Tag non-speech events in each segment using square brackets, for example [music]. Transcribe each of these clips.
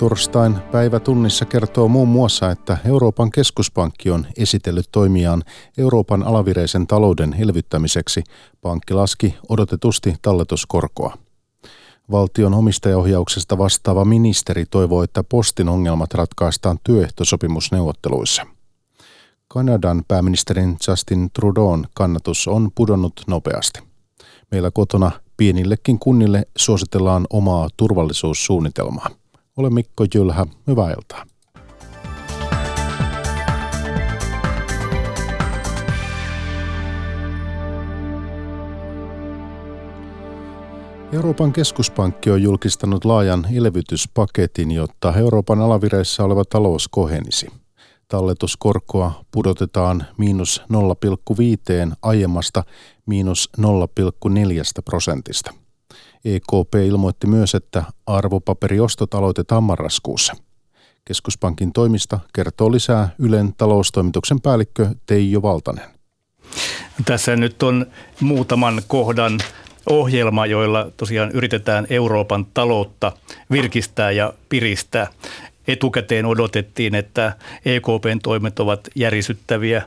Torstain päivä tunnissa kertoo muun muassa, että Euroopan keskuspankki on esitellyt toimiaan Euroopan alavireisen talouden helvyttämiseksi. Pankki laski odotetusti talletuskorkoa. Valtion omistajaohjauksesta vastaava ministeri toivoo, että postin ongelmat ratkaistaan työehtosopimusneuvotteluissa. Kanadan pääministerin Justin Trudeau'n kannatus on pudonnut nopeasti. Meillä kotona pienillekin kunnille suositellaan omaa turvallisuussuunnitelmaa. Olen Mikko Jylhä, hyvää iltaa. Euroopan keskuspankki on julkistanut laajan elvytyspaketin, jotta Euroopan alavireissa oleva talous kohenisi. Talletuskorkoa pudotetaan miinus 0,5 aiemmasta miinus 0,4 prosentista. EKP ilmoitti myös, että arvopaperiostot aloitetaan marraskuussa. Keskuspankin toimista kertoo lisää Ylen taloustoimituksen päällikkö Teijo Valtanen. Tässä nyt on muutaman kohdan ohjelma, joilla tosiaan yritetään Euroopan taloutta virkistää ja piristää. Etukäteen odotettiin, että EKPn toimet ovat järisyttäviä.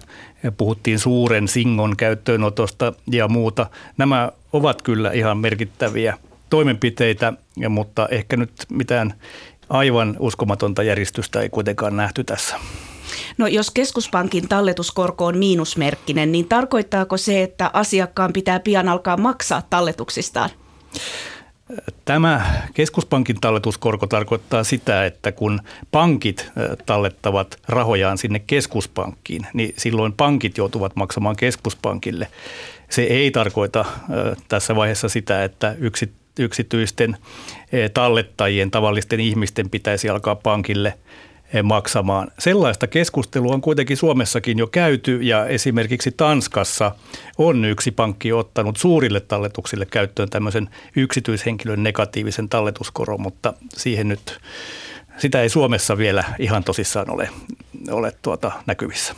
Puhuttiin suuren singon käyttöönotosta ja muuta. Nämä ovat kyllä ihan merkittäviä toimenpiteitä, mutta ehkä nyt mitään aivan uskomatonta järjestystä ei kuitenkaan nähty tässä. No jos keskuspankin talletuskorko on miinusmerkkinen, niin tarkoittaako se, että asiakkaan pitää pian alkaa maksaa talletuksistaan? Tämä keskuspankin talletuskorko tarkoittaa sitä, että kun pankit tallettavat rahojaan sinne keskuspankkiin, niin silloin pankit joutuvat maksamaan keskuspankille. Se ei tarkoita tässä vaiheessa sitä, että yksityisten tallettajien, tavallisten ihmisten pitäisi alkaa pankille – maksamaan. Sellaista keskustelua on kuitenkin Suomessakin jo käyty ja esimerkiksi Tanskassa on yksi pankki ottanut suurille talletuksille käyttöön tämmöisen yksityishenkilön negatiivisen talletuskoron, mutta siihen nyt sitä ei Suomessa vielä ihan tosissaan ole, ole tuota näkyvissä.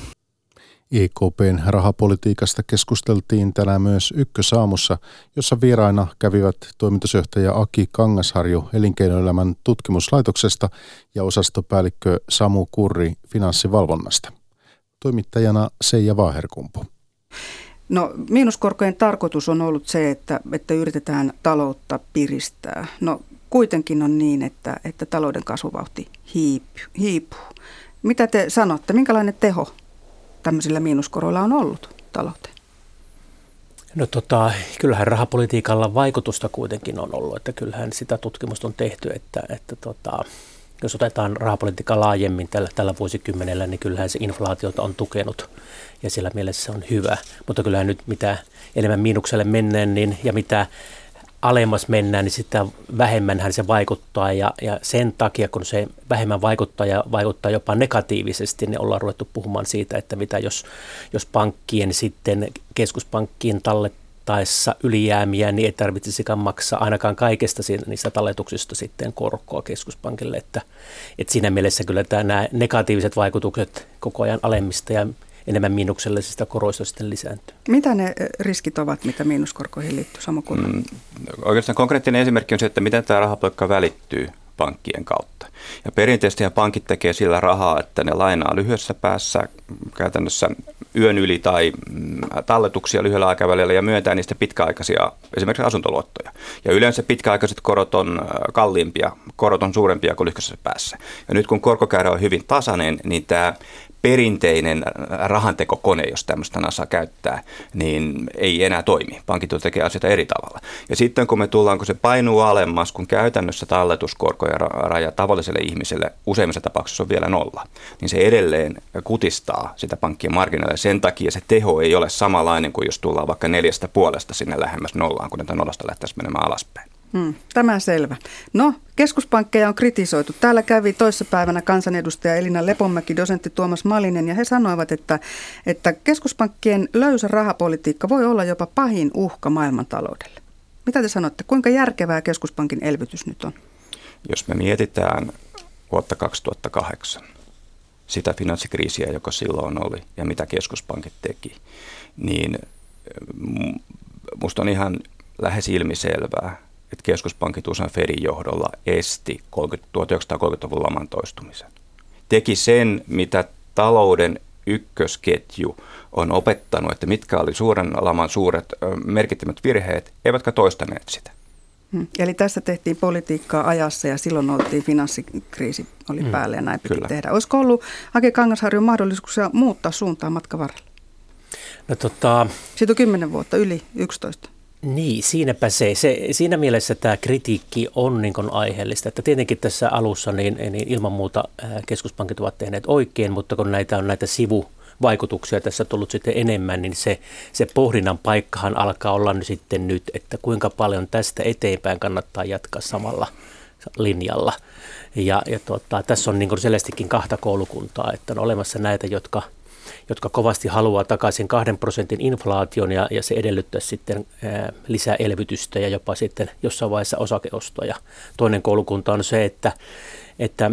EKPn rahapolitiikasta keskusteltiin tänään myös Ykkösaamussa, jossa vieraina kävivät toimitusjohtaja Aki Kangasharju elinkeinoelämän tutkimuslaitoksesta ja osastopäällikkö Samu Kurri finanssivalvonnasta. Toimittajana Seija Vaaherkumpu. No miinuskorkojen tarkoitus on ollut se, että, että yritetään taloutta piristää. No kuitenkin on niin, että, että talouden kasvuvauhti hiipuu. Mitä te sanotte, minkälainen teho tämmöisillä miinuskoroilla on ollut talouteen? No tota, kyllähän rahapolitiikalla vaikutusta kuitenkin on ollut, että kyllähän sitä tutkimusta on tehty, että, että tota, jos otetaan rahapolitiikka laajemmin tällä, tällä vuosikymmenellä, niin kyllähän se inflaatiota on tukenut ja sillä mielessä se on hyvä. Mutta kyllähän nyt mitä enemmän miinukselle mennään niin, ja mitä alemmas mennään, niin sitä vähemmän se vaikuttaa. Ja, ja sen takia, kun se vähemmän vaikuttaa ja vaikuttaa jopa negatiivisesti, niin ollaan ruvettu puhumaan siitä, että mitä jos, jos pankkien sitten keskuspankkien tallettaessa ylijäämiä, niin ei tarvitsisikaan maksaa ainakaan kaikesta niistä talletuksista sitten korkoa keskuspankille, että, että siinä mielessä kyllä tämä, nämä negatiiviset vaikutukset koko ajan alemmista ja enemmän miinuksellisista koroista sitten lisääntyy. Mitä ne eh, riskit ovat, mitä miinuskorkoihin liittyy, Samu mm, Oikeastaan konkreettinen esimerkki on se, että miten tämä rahapolitiikka välittyy pankkien kautta. Ja perinteisesti pankit tekee sillä rahaa, että ne lainaa lyhyessä päässä käytännössä yön yli tai mm, talletuksia lyhyellä aikavälillä ja myöntää niistä pitkäaikaisia esimerkiksi asuntoluottoja. Ja yleensä pitkäaikaiset korot on äh, kalliimpia, korot on suurempia kuin lyhyessä päässä. Ja nyt kun korkokäyrä on hyvin tasainen, niin tämä perinteinen rahantekokone, jos tämmöistä NASA käyttää, niin ei enää toimi. Pankit tekee asioita eri tavalla. Ja sitten kun me tullaan, kun se painuu alemmas, kun käytännössä talletuskorko ja raja tavalliselle ihmiselle useimmissa tapauksissa on vielä nolla, niin se edelleen kutistaa sitä pankkien marginaalia. Sen takia se teho ei ole samanlainen kuin jos tullaan vaikka neljästä puolesta sinne lähemmäs nollaan, kun näitä nollasta lähtäisi menemään alaspäin. Hmm, tämä selvä. No, keskuspankkeja on kritisoitu. Täällä kävi toissapäivänä kansanedustaja Elina Lepomäki, dosentti Tuomas Malinen, ja he sanoivat, että, että keskuspankkien löysä rahapolitiikka voi olla jopa pahin uhka maailmantaloudelle. Mitä te sanotte, kuinka järkevää keskuspankin elvytys nyt on? Jos me mietitään vuotta 2008, sitä finanssikriisiä, joka silloin oli, ja mitä keskuspankit teki, niin musta on ihan lähes ilmiselvää, että keskuspankit usein Fedin johdolla esti 1930-luvun laman toistumisen. Teki sen, mitä talouden ykkösketju on opettanut, että mitkä oli suuren laman suuret merkittävät virheet, eivätkä toistaneet sitä. Hmm. Eli tässä tehtiin politiikkaa ajassa ja silloin oltiin finanssikriisi oli hmm. päällä ja näin piti Kyllä. tehdä. Olisiko ollut Ake Kangasharjun mahdollisuuksia muuttaa suuntaa matkan varrella? No, tota... Siitä on 10 vuotta, yli 11. Niin, siinäpä se. se siinä mielessä tämä kritiikki on niin kuin aiheellista, että tietenkin tässä alussa niin, niin ilman muuta keskuspankit ovat tehneet oikein, mutta kun näitä on näitä sivu vaikutuksia tässä tullut sitten enemmän, niin se, se pohdinnan paikkahan alkaa olla nyt sitten nyt, että kuinka paljon tästä eteenpäin kannattaa jatkaa samalla linjalla. Ja, ja tota, tässä on niin selvästikin kahta koulukuntaa, että on olemassa näitä, jotka – jotka kovasti haluaa takaisin kahden prosentin inflaation ja, ja se edellyttää sitten ää, lisää elvytystä ja jopa sitten jossain vaiheessa osakeostoja. Toinen koulukunta on se, että, että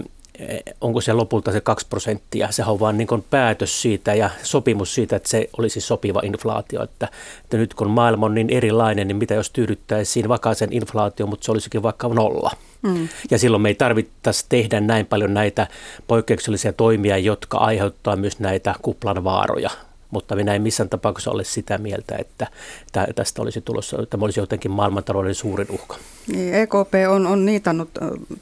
onko se lopulta se 2 prosenttia. Se on vaan niin päätös siitä ja sopimus siitä, että se olisi sopiva inflaatio. Että, että nyt kun maailma on niin erilainen, niin mitä jos tyydyttäisiin vakaisen inflaatio, mutta se olisikin vaikka nolla. Mm. Ja silloin me ei tarvittaisi tehdä näin paljon näitä poikkeuksellisia toimia, jotka aiheuttaa myös näitä kuplan vaaroja. Mutta minä en missään tapauksessa ole sitä mieltä, että tästä olisi tulossa, tämä olisi jotenkin maailmantalouden suurin uhka. Niin, EKP on, on niitannut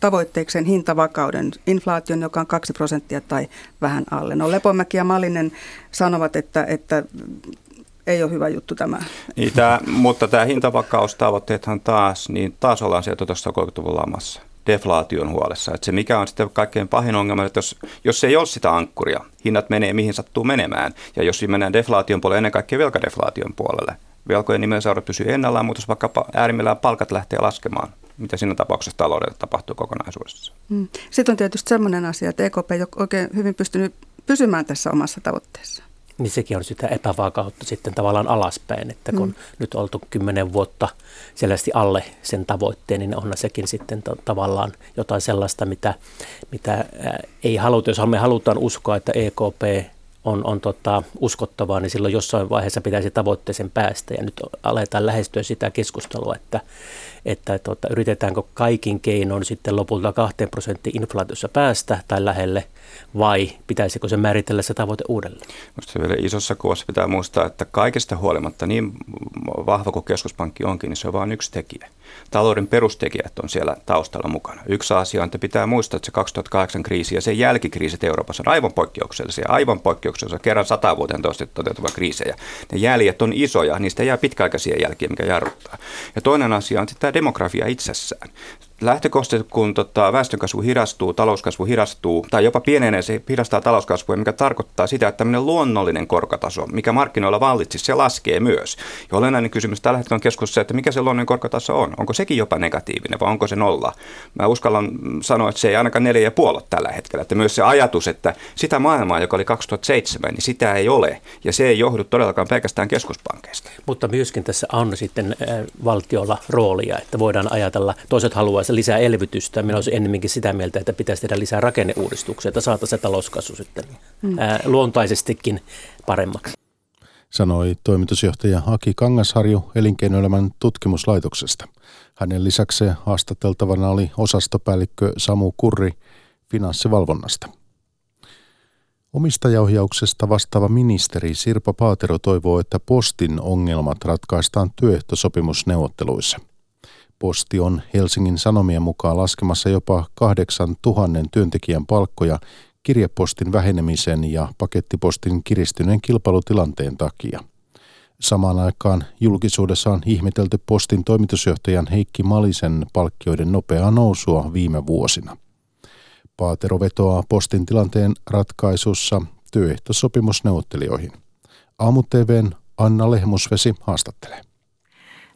tavoitteekseen hintavakauden, inflaation, joka on 2 prosenttia tai vähän alle. No Lepomäki ja Malinen sanovat, että, että ei ole hyvä juttu tämä. Niin, tämä mutta tämä hintavakaustavoitteethan taas, niin taas ollaan sieltä tuossa 30-luvun lamassa deflaation huolessa. Että se mikä on sitten kaikkein pahin ongelma, että jos, jos ei ole sitä ankkuria, hinnat menee mihin sattuu menemään. Ja jos mennään deflaation puolelle, ennen kaikkea velkadeflaation puolelle, velkojen nimellisarvo pysyy ennallaan, mutta jos vaikka äärimmillään palkat lähtee laskemaan, mitä siinä tapauksessa taloudelle tapahtuu kokonaisuudessa. Mm. Sitten on tietysti sellainen asia, että EKP ei ole oikein hyvin pystynyt pysymään tässä omassa tavoitteessa niin sekin on sitä epävakautta sitten tavallaan alaspäin, että kun mm. nyt oltu kymmenen vuotta selvästi alle sen tavoitteen, niin onhan sekin sitten to- tavallaan jotain sellaista, mitä, mitä ei haluta, jos me halutaan uskoa, että EKP on, on tota, uskottavaa, niin silloin jossain vaiheessa pitäisi tavoitteeseen päästä. Ja nyt aletaan lähestyä sitä keskustelua, että, että tota, yritetäänkö kaikin keinoin sitten lopulta 2 prosenttiin inflaatiossa päästä tai lähelle, vai pitäisikö se määritellä se tavoite uudelleen? Minusta vielä isossa kuvassa pitää muistaa, että kaikesta huolimatta niin vahva kuin keskuspankki onkin, niin se on vain yksi tekijä. Talouden perustekijät on siellä taustalla mukana. Yksi asia on, että pitää muistaa, että se 2008 kriisi ja sen jälkikriisit Euroopassa on aivan poikkeuksellisia, aivan poikkeuksellisia, kerran sata vuoteen toteutuva kriisejä. Ne jäljet on isoja, niistä jää pitkäaikaisia jälkiä, mikä jarruttaa. Ja toinen asia on sitten tämä demografia itsessään lähtökohtaisesti, kun tota, väestönkasvu hidastuu, talouskasvu hidastuu, tai jopa pienenee, se hidastaa talouskasvua, mikä tarkoittaa sitä, että tämmöinen luonnollinen korkotaso, mikä markkinoilla vallitsisi, se laskee myös. Ja olennainen kysymys tällä hetkellä on keskustelussa että mikä se luonnollinen korkotaso on. Onko sekin jopa negatiivinen vai onko se nolla? Mä uskallan sanoa, että se ei ainakaan neljä ja puolot tällä hetkellä. Että myös se ajatus, että sitä maailmaa, joka oli 2007, niin sitä ei ole. Ja se ei johdu todellakaan pelkästään keskuspankeista. Mutta myöskin tässä on sitten valtiolla roolia, että voidaan ajatella, toiset haluaisivat lisää elvytystä. Minä olisin ennemminkin sitä mieltä, että pitäisi tehdä lisää rakenneuudistuksia, että saataisiin se talouskasvu sitten mm. ää, luontaisestikin paremmaksi. Sanoi toimitusjohtaja Aki Kangasharju elinkeinoelämän tutkimuslaitoksesta. Hänen lisäkseen haastateltavana oli osastopäällikkö Samu Kurri finanssivalvonnasta. Omistajaohjauksesta vastaava ministeri Sirpa Paatero toivoo, että postin ongelmat ratkaistaan työehtosopimusneuvotteluissa – Posti on Helsingin Sanomien mukaan laskemassa jopa 8000 työntekijän palkkoja kirjepostin vähenemisen ja pakettipostin kiristyneen kilpailutilanteen takia. Samaan aikaan julkisuudessa on ihmetelty postin toimitusjohtajan Heikki Malisen palkkioiden nopeaa nousua viime vuosina. Paatero vetoaa postin tilanteen ratkaisussa työehtosopimusneuvottelijoihin. Aamu TVn Anna Lehmusvesi haastattelee.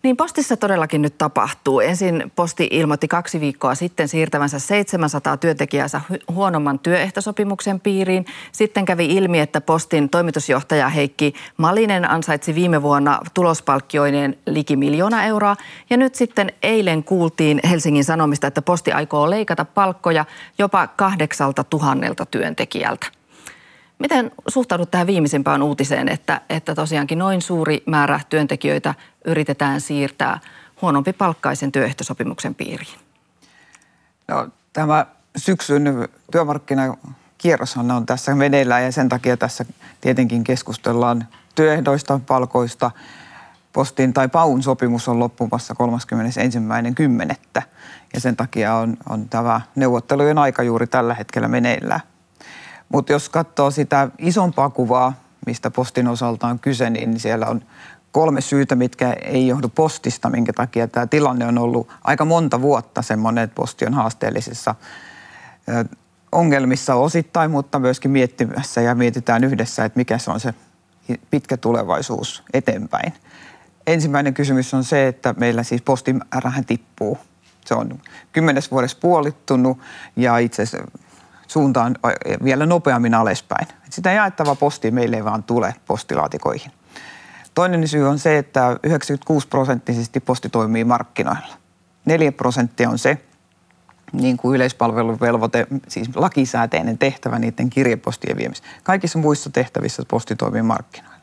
Niin postissa todellakin nyt tapahtuu. Ensin posti ilmoitti kaksi viikkoa sitten siirtävänsä 700 työntekijänsä huonomman työehtosopimuksen piiriin. Sitten kävi ilmi, että postin toimitusjohtaja Heikki Malinen ansaitsi viime vuonna tulospalkkioineen liki miljoona euroa. Ja nyt sitten eilen kuultiin Helsingin Sanomista, että posti aikoo leikata palkkoja jopa kahdeksalta tuhannelta työntekijältä. Miten suhtaudut tähän viimeisimpään uutiseen, että, että tosiaankin noin suuri määrä työntekijöitä yritetään siirtää huonompi palkkaisen työehtosopimuksen piiriin? No, tämä syksyn työmarkkinakierroshan on tässä meneillään ja sen takia tässä tietenkin keskustellaan työehdoista, palkoista. Postin tai Paun sopimus on loppumassa 31.10. ja sen takia on, on tämä neuvottelujen aika juuri tällä hetkellä meneillään. Mutta jos katsoo sitä isompaa kuvaa, mistä postin osalta on kyse, niin siellä on kolme syytä, mitkä ei johdu postista, minkä takia tämä tilanne on ollut aika monta vuotta semmoinen, että posti on haasteellisissa ongelmissa osittain, mutta myöskin miettimässä ja mietitään yhdessä, että mikä se on se pitkä tulevaisuus eteenpäin. Ensimmäinen kysymys on se, että meillä siis postin määrähän tippuu. Se on kymmenes vuodessa puolittunut ja itse asiassa suuntaan vielä nopeammin alaspäin. Sitä jaettava posti meille ei vaan tule postilaatikoihin. Toinen syy on se, että 96 prosenttisesti posti toimii markkinoilla. 4 prosenttia on se, niin kuin yleispalveluvelvoite, siis lakisääteinen tehtävä niiden kirjepostien viemisessä. Kaikissa muissa tehtävissä posti toimii markkinoilla.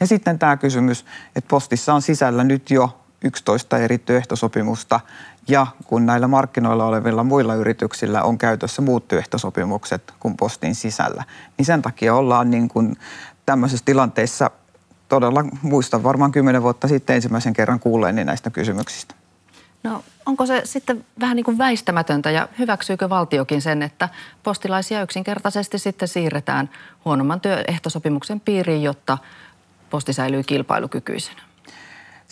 Ja sitten tämä kysymys, että postissa on sisällä nyt jo 11 eri työehtosopimusta ja kun näillä markkinoilla olevilla muilla yrityksillä on käytössä muut työehtosopimukset kuin postin sisällä, niin sen takia ollaan niin kuin tämmöisessä tilanteessa todella, muistan varmaan kymmenen vuotta sitten ensimmäisen kerran kuulleeni näistä kysymyksistä. No onko se sitten vähän niin kuin väistämätöntä ja hyväksyykö valtiokin sen, että postilaisia yksinkertaisesti sitten siirretään huonomman työehtosopimuksen piiriin, jotta posti säilyy kilpailukykyisenä?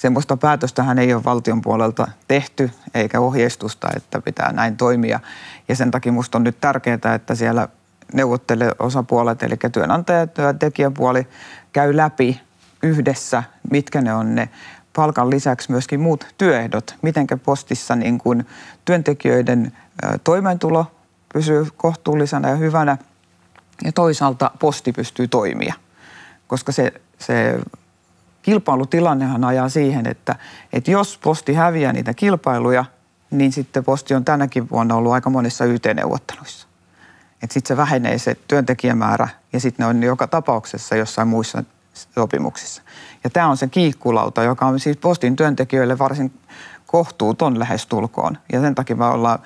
Semmoista päätöstähän ei ole valtion puolelta tehty eikä ohjeistusta, että pitää näin toimia. Ja sen takia minusta on nyt tärkeää, että siellä neuvottele osapuolet, eli työnantaja- ja työntekijäpuoli käy läpi yhdessä, mitkä ne on ne palkan lisäksi myöskin muut työehdot, miten postissa niin kuin työntekijöiden toimeentulo pysyy kohtuullisena ja hyvänä ja toisaalta posti pystyy toimia, koska se, se kilpailutilannehan ajaa siihen, että, että jos posti häviää niitä kilpailuja, niin sitten posti on tänäkin vuonna ollut aika monissa YT-neuvotteluissa. Että sitten se vähenee se työntekijämäärä ja sitten ne on joka tapauksessa jossain muissa sopimuksissa. Ja tämä on se kiikkulauta, joka on siis postin työntekijöille varsin kohtuuton lähestulkoon. Ja sen takia me ollaan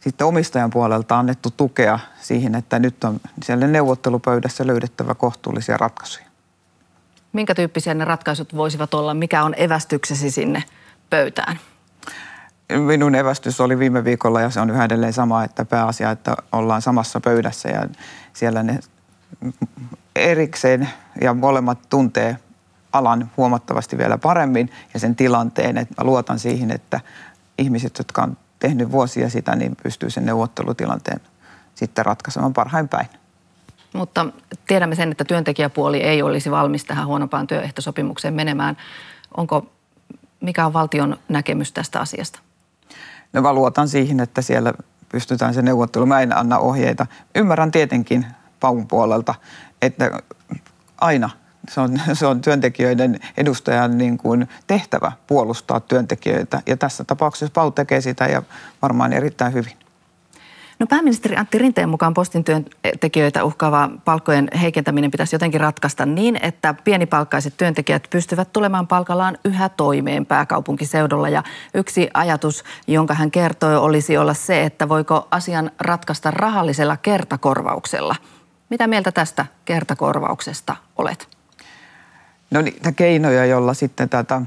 sitten omistajan puolelta annettu tukea siihen, että nyt on siellä neuvottelupöydässä löydettävä kohtuullisia ratkaisuja. Minkä tyyppisiä ne ratkaisut voisivat olla? Mikä on evästyksesi sinne pöytään? Minun evästys oli viime viikolla ja se on yhä edelleen sama, että pääasia, että ollaan samassa pöydässä ja siellä ne erikseen ja molemmat tuntee alan huomattavasti vielä paremmin ja sen tilanteen, että mä luotan siihen, että ihmiset, jotka on tehnyt vuosia sitä, niin pystyy sen neuvottelutilanteen sitten ratkaisemaan parhain päin. Mutta tiedämme sen, että työntekijäpuoli ei olisi valmis tähän huonompaan työehtosopimukseen menemään. Onko, mikä on valtion näkemys tästä asiasta? No mä luotan siihen, että siellä pystytään se neuvottelu. Mä en anna ohjeita. Ymmärrän tietenkin Paun puolelta, että aina se on, se on työntekijöiden edustajan niin kuin tehtävä puolustaa työntekijöitä. Ja tässä tapauksessa Pau tekee sitä ja varmaan erittäin hyvin. No pääministeri Antti Rinteen mukaan postin työntekijöitä uhkaava palkkojen heikentäminen pitäisi jotenkin ratkaista niin, että pienipalkkaiset työntekijät pystyvät tulemaan palkallaan yhä toimeen pääkaupunkiseudulla. Ja yksi ajatus, jonka hän kertoi, olisi olla se, että voiko asian ratkaista rahallisella kertakorvauksella. Mitä mieltä tästä kertakorvauksesta olet? No niitä keinoja, joilla sitten tätä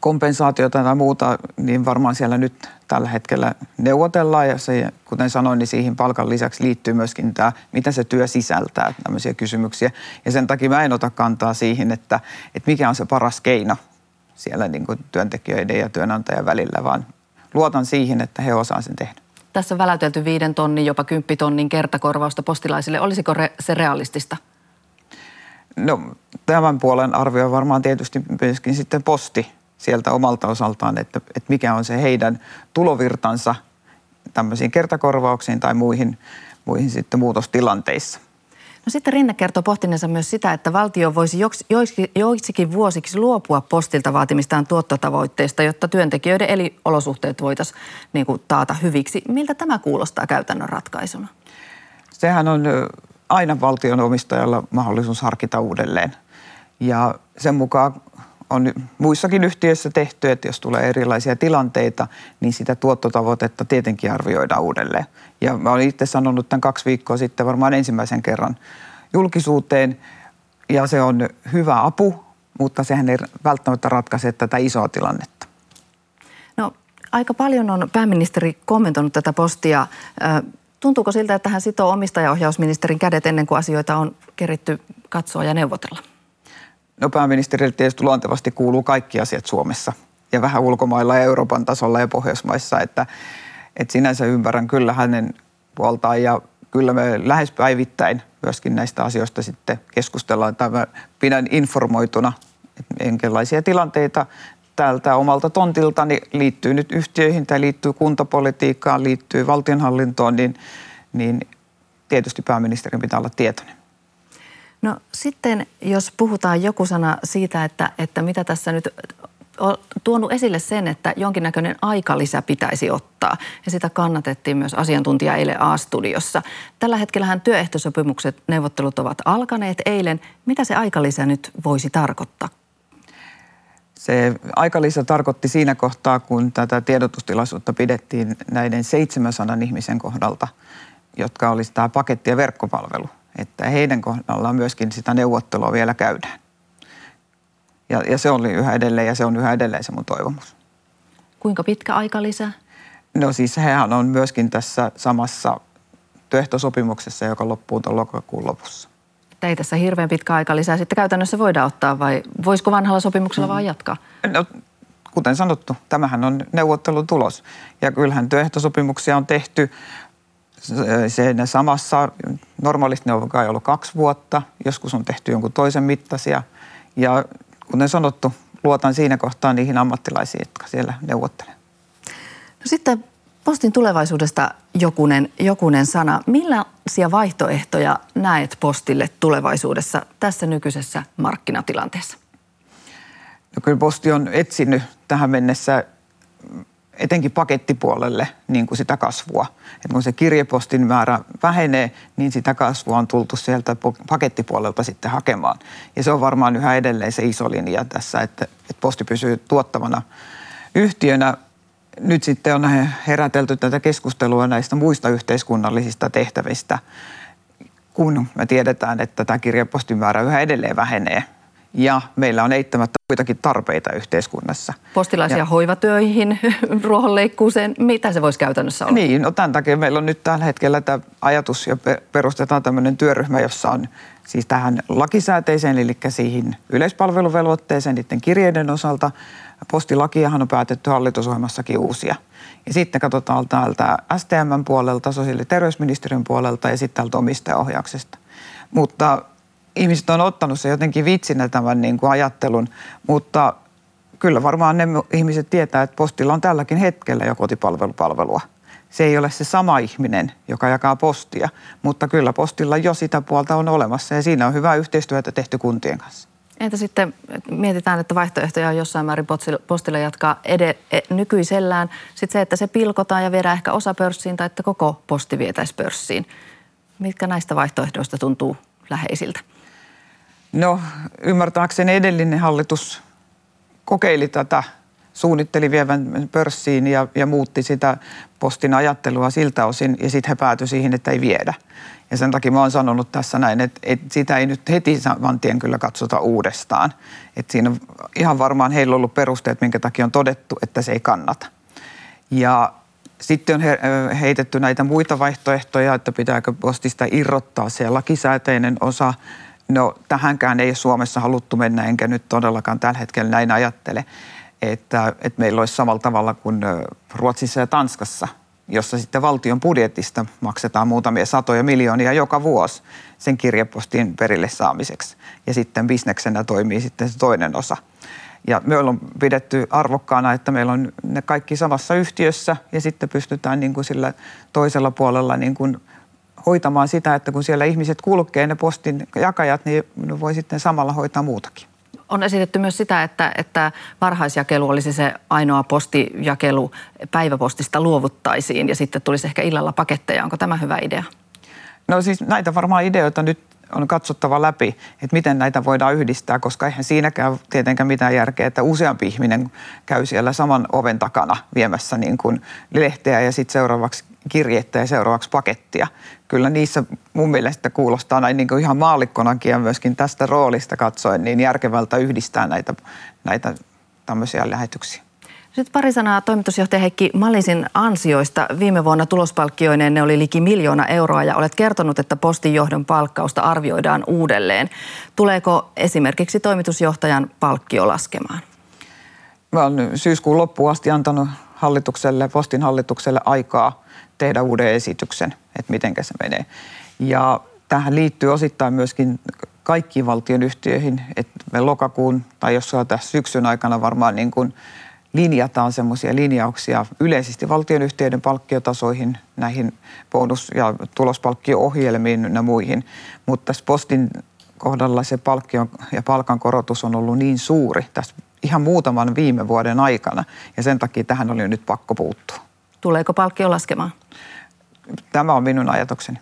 kompensaatiota tai muuta, niin varmaan siellä nyt tällä hetkellä neuvotellaan. Ja se, kuten sanoin, niin siihen palkan lisäksi liittyy myöskin tämä, mitä se työ sisältää, tämmöisiä kysymyksiä. Ja sen takia mä en ota kantaa siihen, että, että mikä on se paras keino siellä niin kuin työntekijöiden ja työnantajan välillä, vaan luotan siihen, että he osaavat sen tehdä. Tässä on väläytelty viiden tonnin, jopa kymppitonnin kertakorvausta postilaisille. Olisiko se realistista? No tämän puolen arvio varmaan tietysti myöskin sitten posti sieltä omalta osaltaan, että, että mikä on se heidän tulovirtansa tämmöisiin kertakorvauksiin tai muihin, muihin sitten muutostilanteissa. No sitten Rinne kertoo pohtineensa myös sitä, että valtio voisi joiksikin vuosiksi luopua postilta vaatimistaan tuottotavoitteista, jotta työntekijöiden eli olosuhteet voitaisiin niin kuin, taata hyviksi. Miltä tämä kuulostaa käytännön ratkaisuna? Sehän on aina valtion omistajalla mahdollisuus harkita uudelleen. Ja sen mukaan on muissakin yhtiöissä tehty, että jos tulee erilaisia tilanteita, niin sitä tuottotavoitetta tietenkin arvioidaan uudelleen. Ja mä olen itse sanonut tämän kaksi viikkoa sitten varmaan ensimmäisen kerran julkisuuteen, ja se on hyvä apu, mutta sehän ei välttämättä ratkaise tätä isoa tilannetta. No, aika paljon on pääministeri kommentoinut tätä postia. Tuntuuko siltä, että hän sitoo omistajaohjausministerin kädet ennen kuin asioita on keritty katsoa ja neuvotella? No pääministerille tietysti luontevasti kuuluu kaikki asiat Suomessa ja vähän ulkomailla ja Euroopan tasolla ja Pohjoismaissa, että, että sinänsä ymmärrän kyllä hänen puoltaan ja kyllä me lähes päivittäin myöskin näistä asioista sitten keskustellaan tai mä pidän informoituna, että minkälaisia tilanteita täältä omalta tontiltani liittyy nyt yhtiöihin tai liittyy kuntapolitiikkaan, liittyy valtionhallintoon, niin, niin tietysti pääministerin pitää olla tietoinen. No sitten, jos puhutaan joku sana siitä, että, että mitä tässä nyt on tuonut esille sen, että jonkinnäköinen aikalisä pitäisi ottaa. Ja sitä kannatettiin myös asiantuntija eilen A-studiossa. Tällä hetkellähän työehtosopimukset, neuvottelut ovat alkaneet eilen. Mitä se aikalisä nyt voisi tarkoittaa? Se aikalisä tarkoitti siinä kohtaa, kun tätä tiedotustilaisuutta pidettiin näiden 700 ihmisen kohdalta, jotka olisi tämä paketti- ja verkkopalvelu että heidän kohdallaan myöskin sitä neuvottelua vielä käydään. Ja, ja se oli yhä edelleen ja se on yhä edelleen se mun toivomus. Kuinka pitkä aika lisää? No siis hehän on myöskin tässä samassa työehtosopimuksessa, joka loppuu tuon lokakuun lopussa. Että ei tässä hirveän pitkä aika lisää sitten käytännössä voida ottaa vai voisiko vanhalla sopimuksella mm. vaan jatkaa? No, kuten sanottu, tämähän on neuvottelun tulos. Ja kyllähän työehtosopimuksia on tehty siinä samassa, normaalisti ne on kai ollut kaksi vuotta, joskus on tehty jonkun toisen mittaisia. Ja kuten sanottu, luotan siinä kohtaa niihin ammattilaisiin, jotka siellä neuvottelevat. No sitten postin tulevaisuudesta jokunen, jokunen sana. Millaisia vaihtoehtoja näet postille tulevaisuudessa tässä nykyisessä markkinatilanteessa? No kyllä posti on etsinyt tähän mennessä etenkin pakettipuolelle niin kuin sitä kasvua. Et kun se kirjepostin määrä vähenee, niin sitä kasvua on tultu sieltä pakettipuolelta sitten hakemaan. Ja se on varmaan yhä edelleen se iso linja tässä, että, että posti pysyy tuottavana yhtiönä. Nyt sitten on herätelty tätä keskustelua näistä muista yhteiskunnallisista tehtävistä, kun me tiedetään, että tämä kirjepostin määrä yhä edelleen vähenee ja meillä on eittämättä muitakin tarpeita yhteiskunnassa. Postilaisia ja, hoivatöihin, [laughs] ruohonleikkuuseen, mitä se voisi käytännössä olla? Niin, no tämän takia meillä on nyt tällä hetkellä tämä ajatus ja perustetaan tämmöinen työryhmä, jossa on siis tähän lakisääteiseen, eli siihen yleispalveluvelvoitteeseen niiden kirjeiden osalta. Postilakiahan on päätetty hallitusohjelmassakin uusia. Ja sitten katsotaan täältä STM puolelta, sosiaali- ja terveysministeriön puolelta ja sitten täältä omistajaohjauksesta. Mutta ihmiset on ottanut se jotenkin vitsinä tämän niin kuin ajattelun, mutta kyllä varmaan ne ihmiset tietää, että postilla on tälläkin hetkellä jo kotipalvelupalvelua. Se ei ole se sama ihminen, joka jakaa postia, mutta kyllä postilla jo sitä puolta on olemassa ja siinä on hyvää yhteistyötä tehty kuntien kanssa. Entä sitten mietitään, että vaihtoehtoja on jossain määrin postilla jatkaa ed- e, nykyisellään. Sitten se, että se pilkotaan ja viedään ehkä osa pörssiin tai että koko posti vietäisi pörssiin. Mitkä näistä vaihtoehdoista tuntuu läheisiltä? No ymmärtääkseni edellinen hallitus kokeili tätä, suunnitteli vievän pörssiin ja, ja muutti sitä postin ajattelua siltä osin ja sitten he päätyi siihen, että ei viedä. Ja sen takia mä oon sanonut tässä näin, että, että sitä ei nyt heti saman tien kyllä katsota uudestaan. Että siinä on ihan varmaan heillä ollut perusteet, minkä takia on todettu, että se ei kannata. Ja sitten on heitetty näitä muita vaihtoehtoja, että pitääkö postista irrottaa se lakisääteinen osa No tähänkään ei Suomessa haluttu mennä, enkä nyt todellakaan tällä hetkellä näin ajattele, että, että meillä olisi samalla tavalla kuin Ruotsissa ja Tanskassa, jossa sitten valtion budjetista maksetaan muutamia satoja miljoonia joka vuosi sen kirjepostin perille saamiseksi. Ja sitten bisneksenä toimii sitten se toinen osa. Ja me ollaan pidetty arvokkaana, että meillä on ne kaikki samassa yhtiössä ja sitten pystytään niin kuin sillä toisella puolella niin kuin hoitamaan sitä, että kun siellä ihmiset kulkee, ne postin jakajat, niin ne voi sitten samalla hoitaa muutakin. On esitetty myös sitä, että, että varhaisjakelu olisi se ainoa postijakelu, päiväpostista luovuttaisiin ja sitten tulisi ehkä illalla paketteja. Onko tämä hyvä idea? No siis näitä varmaan ideoita nyt on katsottava läpi, että miten näitä voidaan yhdistää, koska eihän siinäkään tietenkään mitään järkeä, että useampi ihminen käy siellä saman oven takana viemässä niin kuin lehteä ja sitten seuraavaksi kirjettä ja seuraavaksi pakettia. Kyllä niissä mun mielestä kuulostaa näin niin kuin ihan maallikkonakin ja myöskin tästä roolista katsoen niin järkevältä yhdistää näitä, näitä tämmöisiä lähetyksiä. Sitten pari sanaa toimitusjohtaja Heikki Malisin ansioista. Viime vuonna tulospalkkioineen ne oli liki miljoona euroa ja olet kertonut, että postin johdon palkkausta arvioidaan uudelleen. Tuleeko esimerkiksi toimitusjohtajan palkkio laskemaan? Mä olen syyskuun loppuun asti antanut hallitukselle, postin hallitukselle aikaa tehdä uuden esityksen, että miten se menee. Ja tähän liittyy osittain myöskin kaikkiin valtionyhtiöihin, että me lokakuun tai jos tässä syksyn aikana varmaan niin kuin linjataan semmoisia linjauksia yleisesti valtionyhtiöiden palkkiotasoihin, näihin bonus- ja tulospalkkio-ohjelmiin ja muihin. Mutta tässä postin kohdalla se palkkio ja palkankorotus on ollut niin suuri tässä ihan muutaman viime vuoden aikana ja sen takia tähän oli nyt pakko puuttua. Tuleeko palkkio laskemaan? Tämä on minun ajatukseni.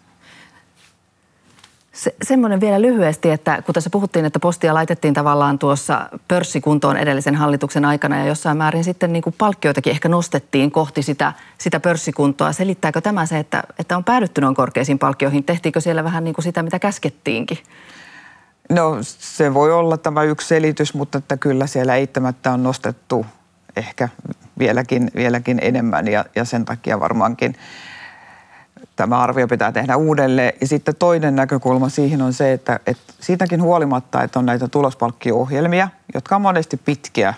Se, semmoinen vielä lyhyesti, että kun tässä puhuttiin, että postia laitettiin tavallaan tuossa pörssikuntoon edellisen hallituksen aikana ja jossain määrin sitten niin kuin palkkioitakin ehkä nostettiin kohti sitä, sitä pörssikuntoa. Selittääkö tämä se, että, että on päädytty noin korkeisiin palkkioihin? Tehtiinkö siellä vähän niin kuin sitä, mitä käskettiinkin? No se voi olla tämä yksi selitys, mutta että kyllä siellä eittämättä on nostettu ehkä vieläkin, vieläkin enemmän ja, ja sen takia varmaankin tämä arvio pitää tehdä uudelleen. Ja sitten toinen näkökulma siihen on se, että, että siitäkin huolimatta, että on näitä tulospalkkio-ohjelmia, jotka on monesti pitkiä,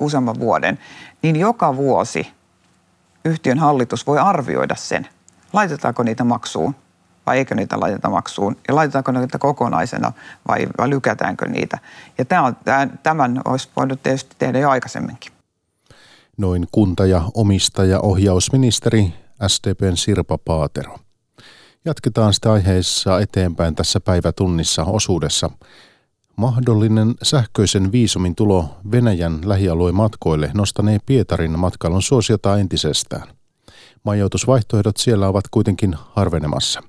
useamman vuoden, niin joka vuosi yhtiön hallitus voi arvioida sen, laitetaanko niitä maksuun vai eikö niitä laiteta maksuun ja laitetaanko niitä kokonaisena vai, vai lykätäänkö niitä. Ja tämän, tämän olisi voinut tietysti tehdä jo aikaisemminkin. Noin kunta- ja omistaja-ohjausministeri SDPn Sirpa Paatero. Jatketaan sitä aiheessa eteenpäin tässä päivätunnissa osuudessa. Mahdollinen sähköisen viisumin tulo Venäjän lähialueen matkoille nostanee Pietarin matkailun suosiota entisestään. Majoitusvaihtoehdot siellä ovat kuitenkin harvenemassa.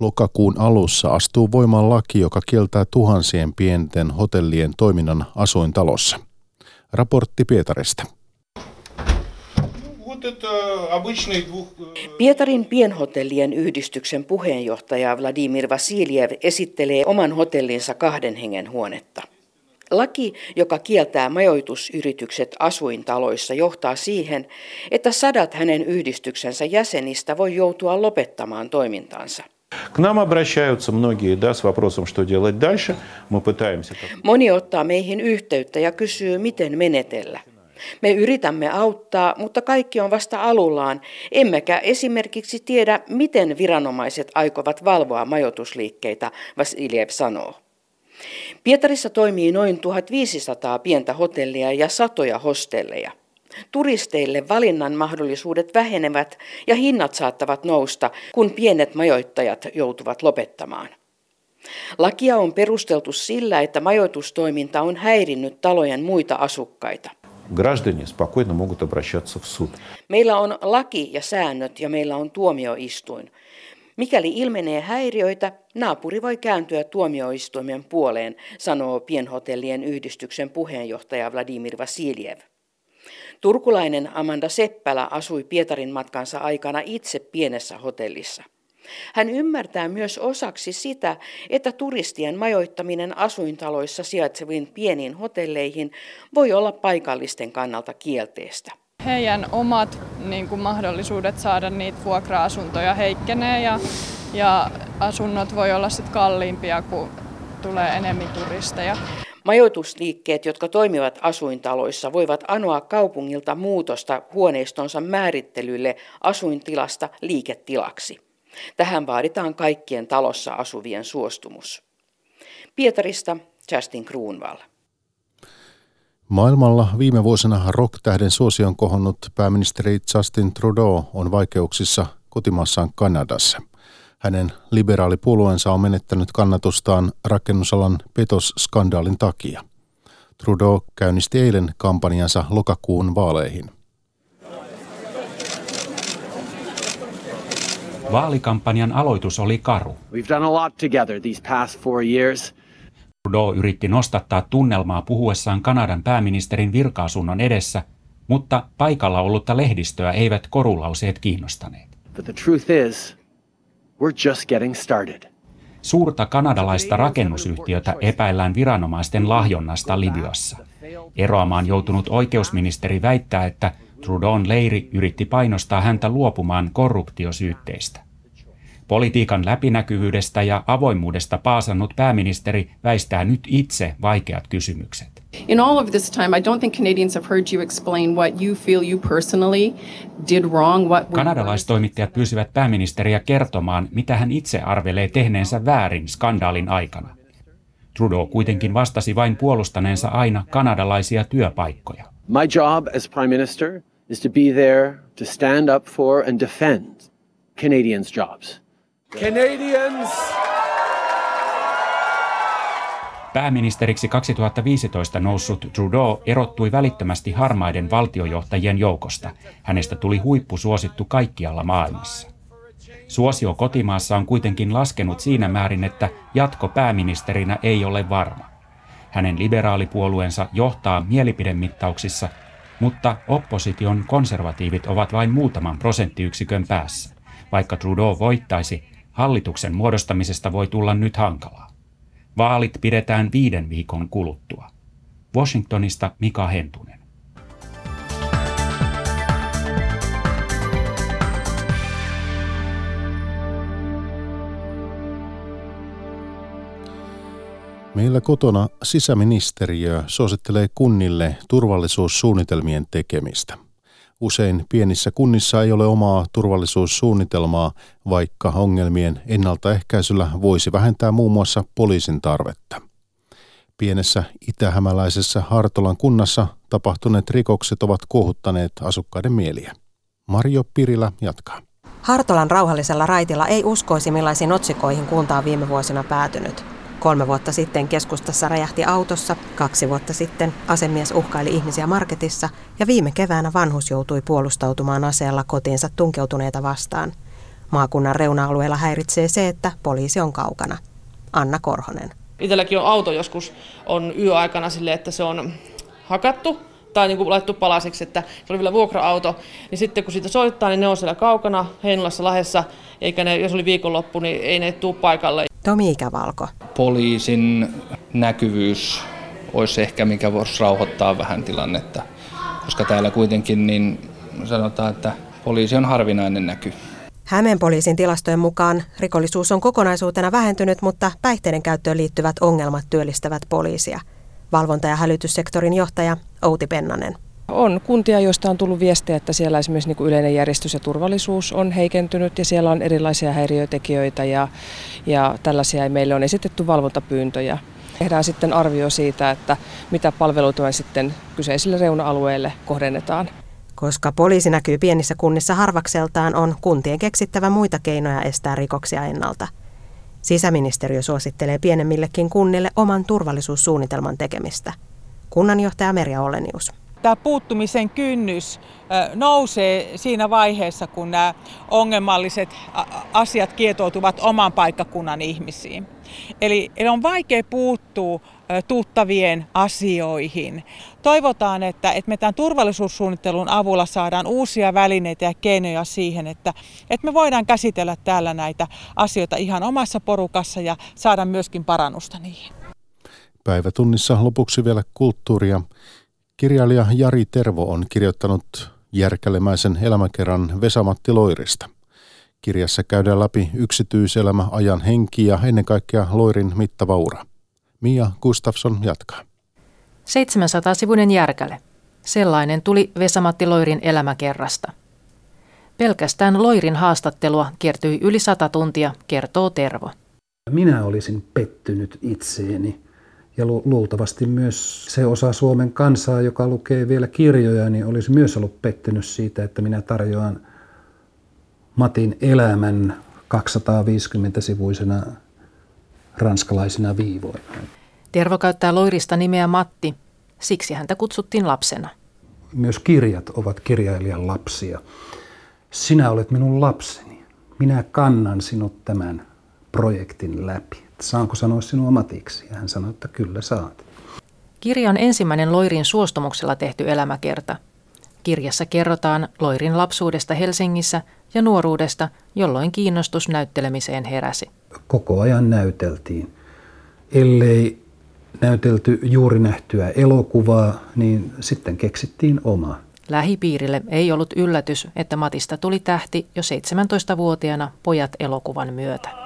Lokakuun alussa astuu voimaan laki, joka kieltää tuhansien pienten hotellien toiminnan asuintalossa. Raportti Pietarista. Pietarin pienhotellien yhdistyksen puheenjohtaja Vladimir Vasiljev esittelee oman hotellinsa kahden hengen huonetta. Laki, joka kieltää majoitusyritykset asuintaloissa, johtaa siihen, että sadat hänen yhdistyksensä jäsenistä voi joutua lopettamaan toimintansa. К нам обращаются многие да, с вопросом, что делать дальше. Мы пытаемся... Moni ottaa meihin yhteyttä ja kysyy, miten menetellä. Me yritämme auttaa, mutta kaikki on vasta alullaan, emmekä esimerkiksi tiedä, miten viranomaiset aikovat valvoa majoitusliikkeitä, Vasiljev sanoo. Pietarissa toimii noin 1500 pientä hotellia ja satoja hostelleja. Turisteille valinnan mahdollisuudet vähenevät ja hinnat saattavat nousta, kun pienet majoittajat joutuvat lopettamaan. Lakia on perusteltu sillä, että majoitustoiminta on häirinnyt talojen muita asukkaita граждане спокойно могут обращаться в суд. Meillä on laki ja säännöt ja meillä on tuomioistuin. Mikäli ilmenee häiriöitä, naapuri voi kääntyä tuomioistuimen puoleen, sanoo pienhotellien yhdistyksen puheenjohtaja Vladimir Vasiljev. Turkulainen Amanda Seppälä asui Pietarin matkansa aikana itse pienessä hotellissa. Hän ymmärtää myös osaksi sitä, että turistien majoittaminen asuintaloissa sijaitseviin pieniin hotelleihin voi olla paikallisten kannalta kielteistä. Heidän omat niin kuin, mahdollisuudet saada niitä vuokra-asuntoja heikkenee ja, ja asunnot voi olla sit kalliimpia, kun tulee enemmän turisteja. Majoitusliikkeet, jotka toimivat asuintaloissa, voivat anoa kaupungilta muutosta huoneistonsa määrittelylle asuintilasta liiketilaksi. Tähän vaaditaan kaikkien talossa asuvien suostumus. Pietarista Justin Kruunval. Maailmalla viime vuosina rock-tähden suosion kohonnut pääministeri Justin Trudeau on vaikeuksissa kotimaassaan Kanadassa. Hänen liberaalipuolueensa on menettänyt kannatustaan rakennusalan petosskandaalin takia. Trudeau käynnisti eilen kampanjansa lokakuun vaaleihin – Vaalikampanjan aloitus oli karu. We've done a lot together these past four years. Trudeau yritti nostattaa tunnelmaa puhuessaan Kanadan pääministerin virkaasunnon edessä, mutta paikalla ollutta lehdistöä eivät korulauseet kiinnostaneet. But the truth is, we're just getting started. Suurta kanadalaista rakennusyhtiötä epäillään viranomaisten lahjonnasta Libyassa. Eroamaan joutunut oikeusministeri väittää, että Trudeau'n leiri yritti painostaa häntä luopumaan korruptiosyytteistä. Politiikan läpinäkyvyydestä ja avoimuudesta paasannut pääministeri väistää nyt itse vaikeat kysymykset. In all of this time, I don't think Canadians have heard you explain what you feel you personally did wrong. What Kanadalaistoimittajat pyysivät pääministeriä kertomaan, mitä hän itse arvelee tehneensä väärin skandaalin aikana. Trudeau kuitenkin vastasi vain puolustaneensa aina kanadalaisia työpaikkoja. My job as prime minister is to be there to stand up for and defend Canadians' jobs. Canadians! Pääministeriksi 2015 noussut Trudeau erottui välittömästi harmaiden valtiojohtajien joukosta. Hänestä tuli huippusuosittu kaikkialla maailmassa. Suosio kotimaassa on kuitenkin laskenut siinä määrin, että jatko pääministerinä ei ole varma. Hänen liberaalipuolueensa johtaa mielipidemittauksissa, mutta opposition konservatiivit ovat vain muutaman prosenttiyksikön päässä. Vaikka Trudeau voittaisi, hallituksen muodostamisesta voi tulla nyt hankalaa. Vaalit pidetään viiden viikon kuluttua. Washingtonista Mika Hentunen. Meillä kotona sisäministeriö suosittelee kunnille turvallisuussuunnitelmien tekemistä. Usein pienissä kunnissa ei ole omaa turvallisuussuunnitelmaa, vaikka ongelmien ennaltaehkäisyllä voisi vähentää muun muassa poliisin tarvetta. Pienessä itähämäläisessä Hartolan kunnassa tapahtuneet rikokset ovat kohuttaneet asukkaiden mieliä. Marjo Pirilä jatkaa. Hartolan rauhallisella raitilla ei uskoisi millaisiin otsikoihin kunta on viime vuosina päätynyt. Kolme vuotta sitten keskustassa räjähti autossa, kaksi vuotta sitten asemies uhkaili ihmisiä marketissa ja viime keväänä vanhus joutui puolustautumaan aseella kotiinsa tunkeutuneita vastaan. Maakunnan reuna-alueella häiritsee se, että poliisi on kaukana. Anna Korhonen. Itselläkin on auto joskus on yöaikana sille, että se on hakattu tai niin kuin laittu palasiksi, että se oli vielä vuokra-auto, niin sitten kun siitä soittaa, niin ne on siellä kaukana Heinolassa Lahdessa, eikä ne, jos oli viikonloppu, niin ei ne tule paikalle. Tomi Ikävalko. Poliisin näkyvyys olisi ehkä mikä voisi rauhoittaa vähän tilannetta, koska täällä kuitenkin niin sanotaan, että poliisi on harvinainen näky. Hämeen poliisin tilastojen mukaan rikollisuus on kokonaisuutena vähentynyt, mutta päihteiden käyttöön liittyvät ongelmat työllistävät poliisia. Valvonta- ja hälytyssektorin johtaja Outi Pennanen. On kuntia, joista on tullut viestejä, että siellä esimerkiksi niin kuin yleinen järjestys ja turvallisuus on heikentynyt ja siellä on erilaisia häiriötekijöitä ja, ja tällaisia. Meille on esitetty valvontapyyntöjä. Tehdään sitten arvio siitä, että mitä palveluita me sitten kyseisille reuna-alueille kohdennetaan. Koska poliisi näkyy pienissä kunnissa harvakseltaan, on kuntien keksittävä muita keinoja estää rikoksia ennalta. Sisäministeriö suosittelee pienemmillekin kunnille oman turvallisuussuunnitelman tekemistä. Kunnanjohtaja Merja Olenius tämä puuttumisen kynnys nousee siinä vaiheessa, kun nämä ongelmalliset asiat kietoutuvat oman paikkakunnan ihmisiin. Eli, on vaikea puuttua tuttavien asioihin. Toivotaan, että, että me tämän turvallisuussuunnittelun avulla saadaan uusia välineitä ja keinoja siihen, että, että me voidaan käsitellä täällä näitä asioita ihan omassa porukassa ja saada myöskin parannusta niihin. Päivätunnissa lopuksi vielä kulttuuria. Kirjailija Jari Tervo on kirjoittanut järkälemäisen elämäkerran Vesamatti Loirista. Kirjassa käydään läpi yksityiselämä, ajan henki ja ennen kaikkea Loirin mittava ura. Mia Gustafsson jatkaa. 700-sivuinen järkäle. Sellainen tuli Vesamatti Loirin elämäkerrasta. Pelkästään Loirin haastattelua kiertyi yli sata tuntia, kertoo Tervo. Minä olisin pettynyt itseeni ja lu- luultavasti myös se osa Suomen kansaa, joka lukee vielä kirjoja, niin olisi myös ollut pettynyt siitä, että minä tarjoan Matin elämän 250-sivuisena ranskalaisina viivoina. Tervo käyttää Loirista nimeä Matti, siksi häntä kutsuttiin lapsena. Myös kirjat ovat kirjailijan lapsia. Sinä olet minun lapseni. minä kannan sinut tämän projektin läpi. Saanko sanoa sinun omatiksi? Ja hän sanoi, että kyllä saat. Kirja on ensimmäinen Loirin suostumuksella tehty elämäkerta. Kirjassa kerrotaan Loirin lapsuudesta Helsingissä ja nuoruudesta, jolloin kiinnostus näyttelemiseen heräsi. Koko ajan näyteltiin. Ellei näytelty juuri nähtyä elokuvaa, niin sitten keksittiin oma. Lähipiirille ei ollut yllätys, että Matista tuli tähti jo 17-vuotiaana pojat elokuvan myötä.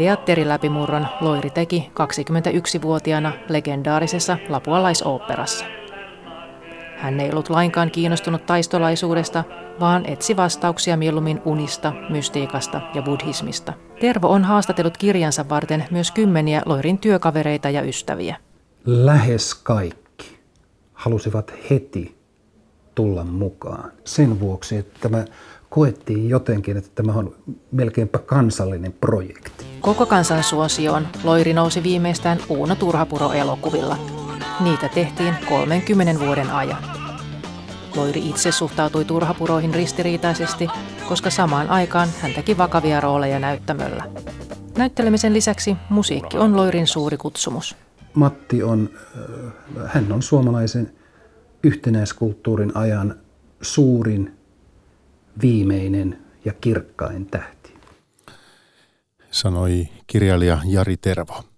Teatteriläpimurron Loiri teki 21-vuotiaana legendaarisessa lapualaisoopperassa. Hän ei ollut lainkaan kiinnostunut taistolaisuudesta, vaan etsi vastauksia mieluummin unista, mystiikasta ja buddhismista. Tervo on haastatellut kirjansa varten myös kymmeniä Loirin työkavereita ja ystäviä. Lähes kaikki halusivat heti tulla mukaan. Sen vuoksi, että tämä koettiin jotenkin, että tämä on melkeinpä kansallinen projekti. Koko kansan suosioon Loiri nousi viimeistään Uuno Turhapuro-elokuvilla. Niitä tehtiin 30 vuoden ajan. Loiri itse suhtautui turhapuroihin ristiriitaisesti, koska samaan aikaan hän teki vakavia rooleja näyttämöllä. Näyttelemisen lisäksi musiikki on Loirin suuri kutsumus. Matti on, hän on suomalaisen yhtenäiskulttuurin ajan suurin, viimeinen ja kirkkain tähti. Sanoi kirjailija Jari Tervo.